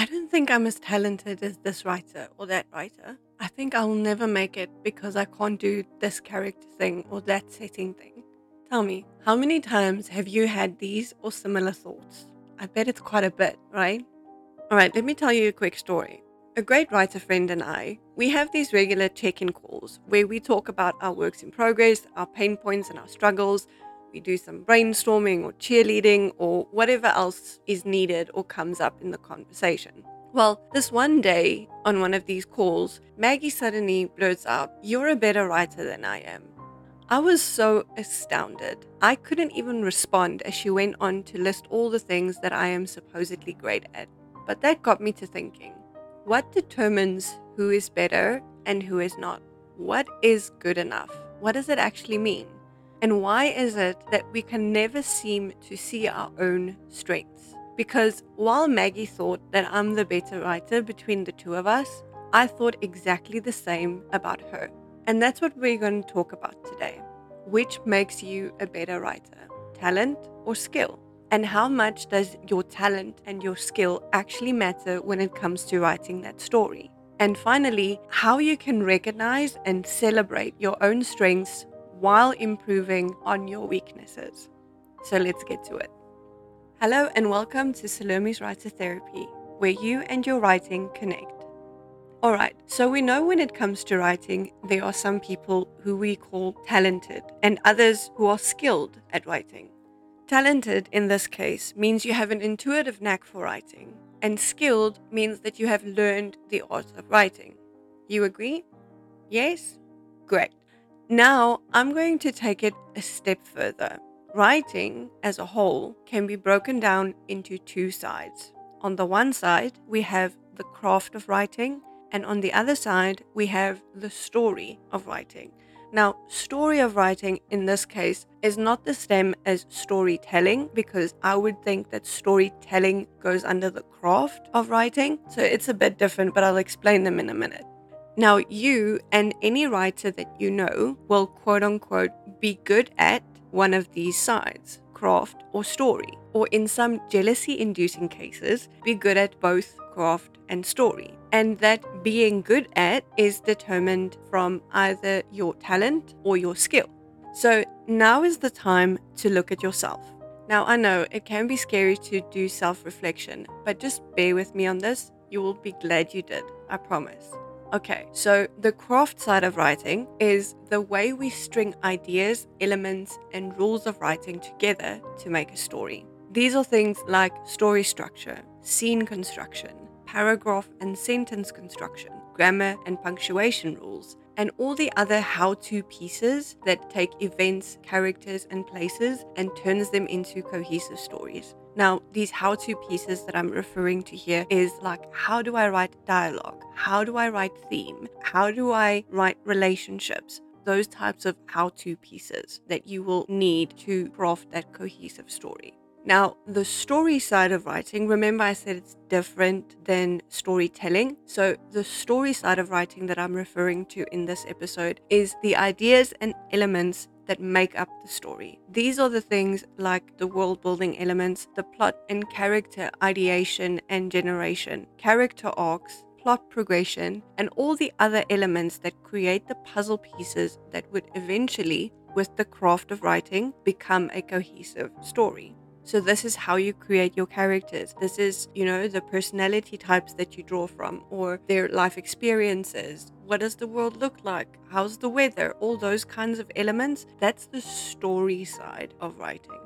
I don't think I'm as talented as this writer or that writer. I think I'll never make it because I can't do this character thing or that setting thing. Tell me, how many times have you had these or similar thoughts? I bet it's quite a bit, right? Alright, let me tell you a quick story. A great writer friend and I, we have these regular check in calls where we talk about our works in progress, our pain points, and our struggles. We do some brainstorming or cheerleading or whatever else is needed or comes up in the conversation. Well, this one day on one of these calls, Maggie suddenly blurts out, You're a better writer than I am. I was so astounded. I couldn't even respond as she went on to list all the things that I am supposedly great at. But that got me to thinking what determines who is better and who is not? What is good enough? What does it actually mean? And why is it that we can never seem to see our own strengths? Because while Maggie thought that I'm the better writer between the two of us, I thought exactly the same about her. And that's what we're going to talk about today. Which makes you a better writer, talent or skill? And how much does your talent and your skill actually matter when it comes to writing that story? And finally, how you can recognize and celebrate your own strengths while improving on your weaknesses. So let's get to it. Hello, and welcome to Salome's Writer Therapy, where you and your writing connect. Alright, so we know when it comes to writing, there are some people who we call talented and others who are skilled at writing. Talented in this case means you have an intuitive knack for writing, and skilled means that you have learned the art of writing. You agree? Yes? Great. Now, I'm going to take it a step further. Writing as a whole can be broken down into two sides. On the one side, we have the craft of writing, and on the other side, we have the story of writing. Now, story of writing in this case is not the same as storytelling because I would think that storytelling goes under the craft of writing. So it's a bit different, but I'll explain them in a minute. Now, you and any writer that you know will quote unquote be good at one of these sides craft or story, or in some jealousy inducing cases, be good at both craft and story. And that being good at is determined from either your talent or your skill. So now is the time to look at yourself. Now, I know it can be scary to do self reflection, but just bear with me on this. You will be glad you did, I promise. Okay, so the craft side of writing is the way we string ideas, elements, and rules of writing together to make a story. These are things like story structure, scene construction, paragraph and sentence construction, grammar and punctuation rules, and all the other how to pieces that take events, characters, and places and turns them into cohesive stories. Now, these how to pieces that I'm referring to here is like how do I write dialogue? How do I write theme? How do I write relationships? Those types of how to pieces that you will need to craft that cohesive story. Now, the story side of writing, remember I said it's different than storytelling. So, the story side of writing that I'm referring to in this episode is the ideas and elements that make up the story. These are the things like the world building elements, the plot and character ideation and generation, character arcs, plot progression, and all the other elements that create the puzzle pieces that would eventually, with the craft of writing, become a cohesive story. So this is how you create your characters. This is, you know, the personality types that you draw from or their life experiences. What does the world look like? How's the weather? All those kinds of elements. That's the story side of writing.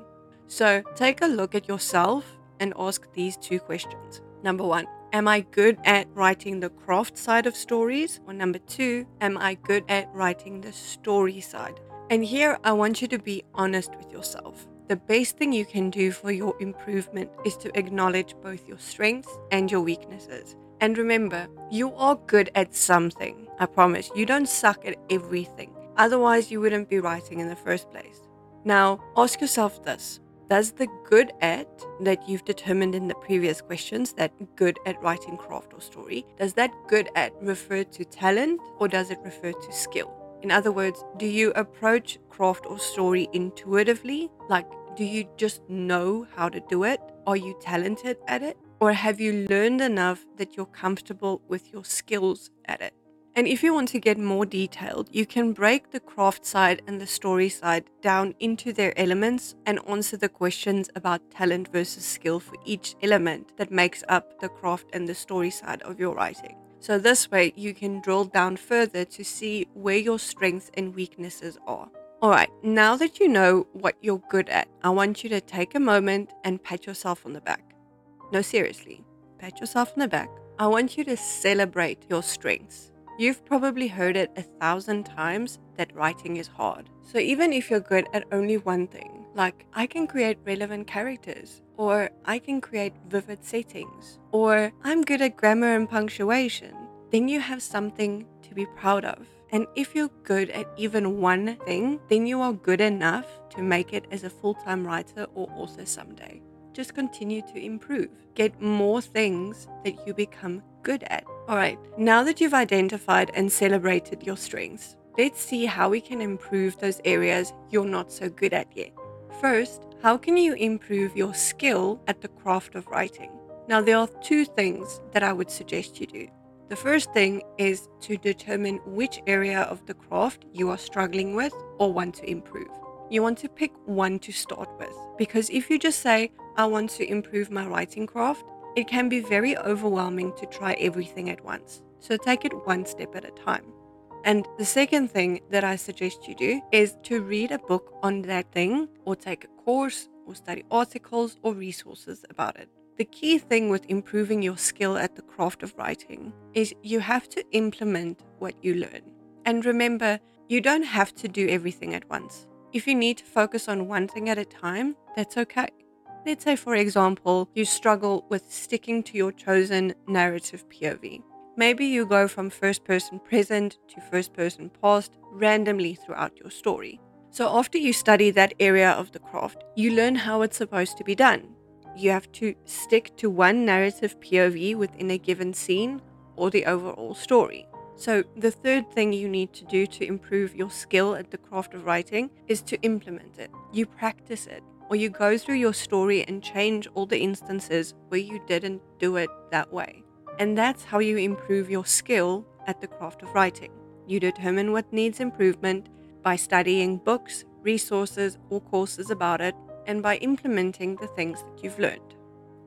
So take a look at yourself and ask these two questions. Number one, am I good at writing the craft side of stories? Or number two, am I good at writing the story side? And here I want you to be honest with yourself. The best thing you can do for your improvement is to acknowledge both your strengths and your weaknesses. And remember, you are good at something. I promise. You don't suck at everything. Otherwise, you wouldn't be writing in the first place. Now, ask yourself this Does the good at that you've determined in the previous questions, that good at writing craft or story, does that good at refer to talent or does it refer to skill? In other words, do you approach craft or story intuitively? Like, do you just know how to do it? Are you talented at it? Or have you learned enough that you're comfortable with your skills at it? And if you want to get more detailed, you can break the craft side and the story side down into their elements and answer the questions about talent versus skill for each element that makes up the craft and the story side of your writing. So, this way, you can drill down further to see where your strengths and weaknesses are. Alright, now that you know what you're good at, I want you to take a moment and pat yourself on the back. No, seriously, pat yourself on the back. I want you to celebrate your strengths. You've probably heard it a thousand times that writing is hard. So even if you're good at only one thing, like I can create relevant characters, or I can create vivid settings, or I'm good at grammar and punctuation, then you have something to be proud of. And if you're good at even one thing, then you are good enough to make it as a full time writer or author someday. Just continue to improve. Get more things that you become good at. All right, now that you've identified and celebrated your strengths, let's see how we can improve those areas you're not so good at yet. First, how can you improve your skill at the craft of writing? Now, there are two things that I would suggest you do. The first thing is to determine which area of the craft you are struggling with or want to improve. You want to pick one to start with because if you just say, I want to improve my writing craft, it can be very overwhelming to try everything at once. So take it one step at a time. And the second thing that I suggest you do is to read a book on that thing, or take a course, or study articles or resources about it. The key thing with improving your skill at the craft of writing is you have to implement what you learn. And remember, you don't have to do everything at once. If you need to focus on one thing at a time, that's okay. Let's say, for example, you struggle with sticking to your chosen narrative POV. Maybe you go from first person present to first person past randomly throughout your story. So, after you study that area of the craft, you learn how it's supposed to be done. You have to stick to one narrative POV within a given scene or the overall story. So, the third thing you need to do to improve your skill at the craft of writing is to implement it. You practice it or you go through your story and change all the instances where you didn't do it that way. And that's how you improve your skill at the craft of writing. You determine what needs improvement by studying books, resources, or courses about it, and by implementing the things that you've learned.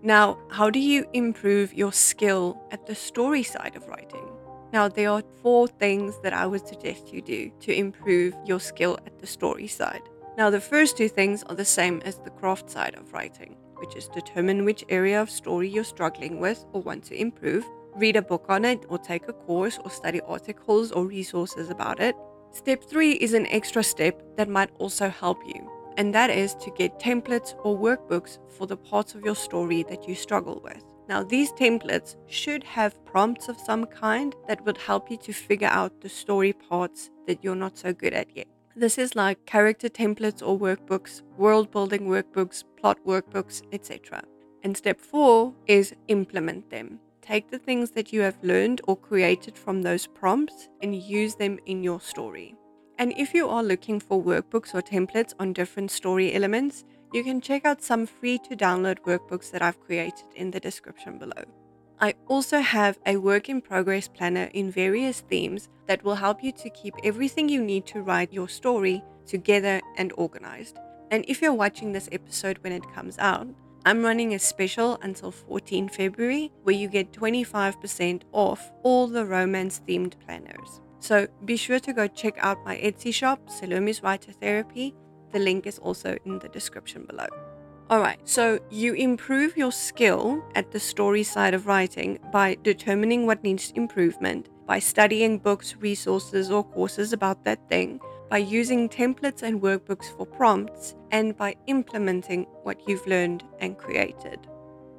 Now, how do you improve your skill at the story side of writing? Now, there are four things that I would suggest you do to improve your skill at the story side. Now, the first two things are the same as the craft side of writing, which is determine which area of story you're struggling with or want to improve, read a book on it, or take a course or study articles or resources about it. Step three is an extra step that might also help you, and that is to get templates or workbooks for the parts of your story that you struggle with. Now, these templates should have prompts of some kind that would help you to figure out the story parts that you're not so good at yet. This is like character templates or workbooks, world building workbooks, plot workbooks, etc. And step four is implement them. Take the things that you have learned or created from those prompts and use them in your story. And if you are looking for workbooks or templates on different story elements, you can check out some free to download workbooks that I've created in the description below. I also have a work in progress planner in various themes that will help you to keep everything you need to write your story together and organized. And if you're watching this episode when it comes out, I'm running a special until 14 February where you get 25% off all the romance themed planners. So be sure to go check out my Etsy shop, Salome's Writer Therapy. The link is also in the description below. All right, so you improve your skill at the story side of writing by determining what needs improvement, by studying books, resources, or courses about that thing, by using templates and workbooks for prompts, and by implementing what you've learned and created.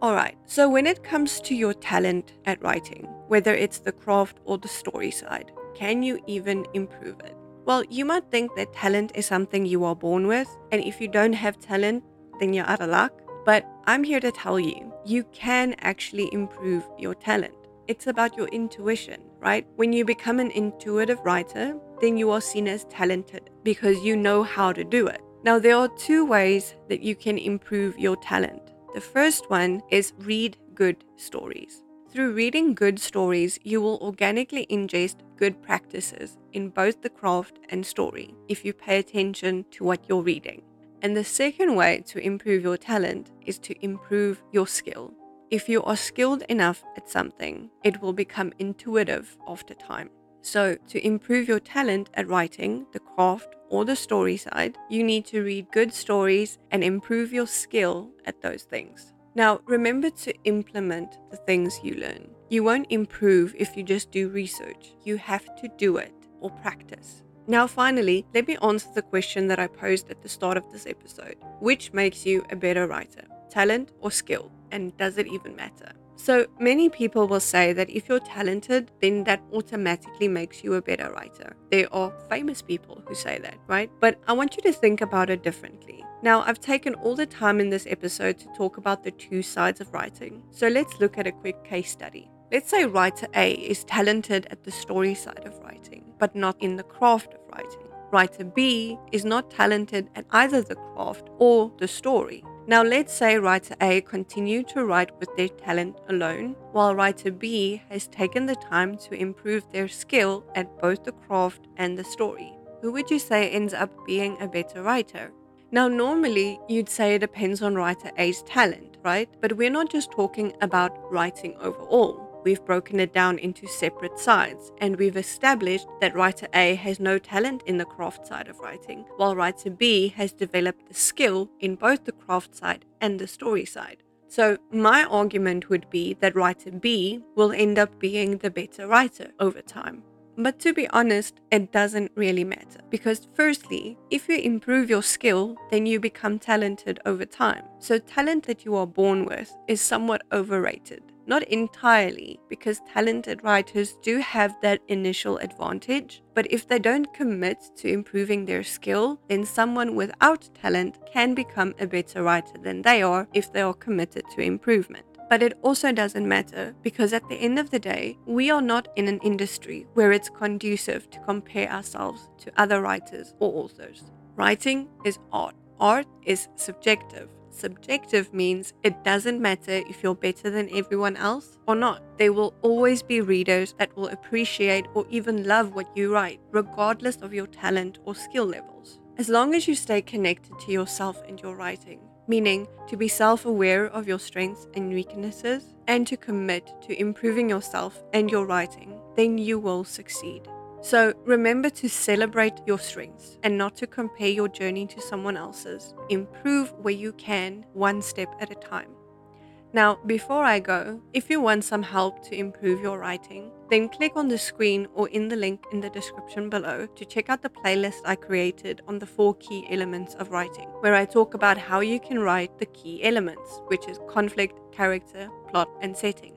All right, so when it comes to your talent at writing, whether it's the craft or the story side, can you even improve it? Well, you might think that talent is something you are born with, and if you don't have talent, then you're out of luck. But I'm here to tell you, you can actually improve your talent. It's about your intuition, right? When you become an intuitive writer, then you are seen as talented because you know how to do it. Now, there are two ways that you can improve your talent. The first one is read good stories. Through reading good stories, you will organically ingest good practices in both the craft and story if you pay attention to what you're reading. And the second way to improve your talent is to improve your skill. If you are skilled enough at something, it will become intuitive after time. So, to improve your talent at writing, the craft, or the story side, you need to read good stories and improve your skill at those things. Now, remember to implement the things you learn. You won't improve if you just do research, you have to do it or practice. Now, finally, let me answer the question that I posed at the start of this episode Which makes you a better writer, talent or skill? And does it even matter? So, many people will say that if you're talented, then that automatically makes you a better writer. There are famous people who say that, right? But I want you to think about it differently. Now, I've taken all the time in this episode to talk about the two sides of writing. So, let's look at a quick case study. Let's say writer A is talented at the story side of writing, but not in the craft of writing. Writer B is not talented at either the craft or the story. Now, let's say writer A continued to write with their talent alone, while writer B has taken the time to improve their skill at both the craft and the story. Who would you say ends up being a better writer? Now, normally you'd say it depends on writer A's talent, right? But we're not just talking about writing overall. We've broken it down into separate sides, and we've established that writer A has no talent in the craft side of writing, while writer B has developed the skill in both the craft side and the story side. So, my argument would be that writer B will end up being the better writer over time. But to be honest, it doesn't really matter. Because, firstly, if you improve your skill, then you become talented over time. So, talent that you are born with is somewhat overrated. Not entirely, because talented writers do have that initial advantage, but if they don't commit to improving their skill, then someone without talent can become a better writer than they are if they are committed to improvement. But it also doesn't matter because at the end of the day, we are not in an industry where it's conducive to compare ourselves to other writers or authors. Writing is art, art is subjective. Subjective means it doesn't matter if you're better than everyone else or not. There will always be readers that will appreciate or even love what you write, regardless of your talent or skill levels. As long as you stay connected to yourself and your writing, meaning to be self aware of your strengths and weaknesses and to commit to improving yourself and your writing, then you will succeed. So remember to celebrate your strengths and not to compare your journey to someone else's. Improve where you can, one step at a time. Now, before I go, if you want some help to improve your writing, then click on the screen or in the link in the description below to check out the playlist I created on the four key elements of writing, where I talk about how you can write the key elements, which is conflict, character, plot, and setting.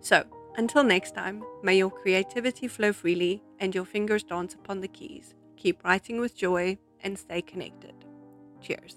So, until next time, may your creativity flow freely and your fingers dance upon the keys. Keep writing with joy and stay connected. Cheers.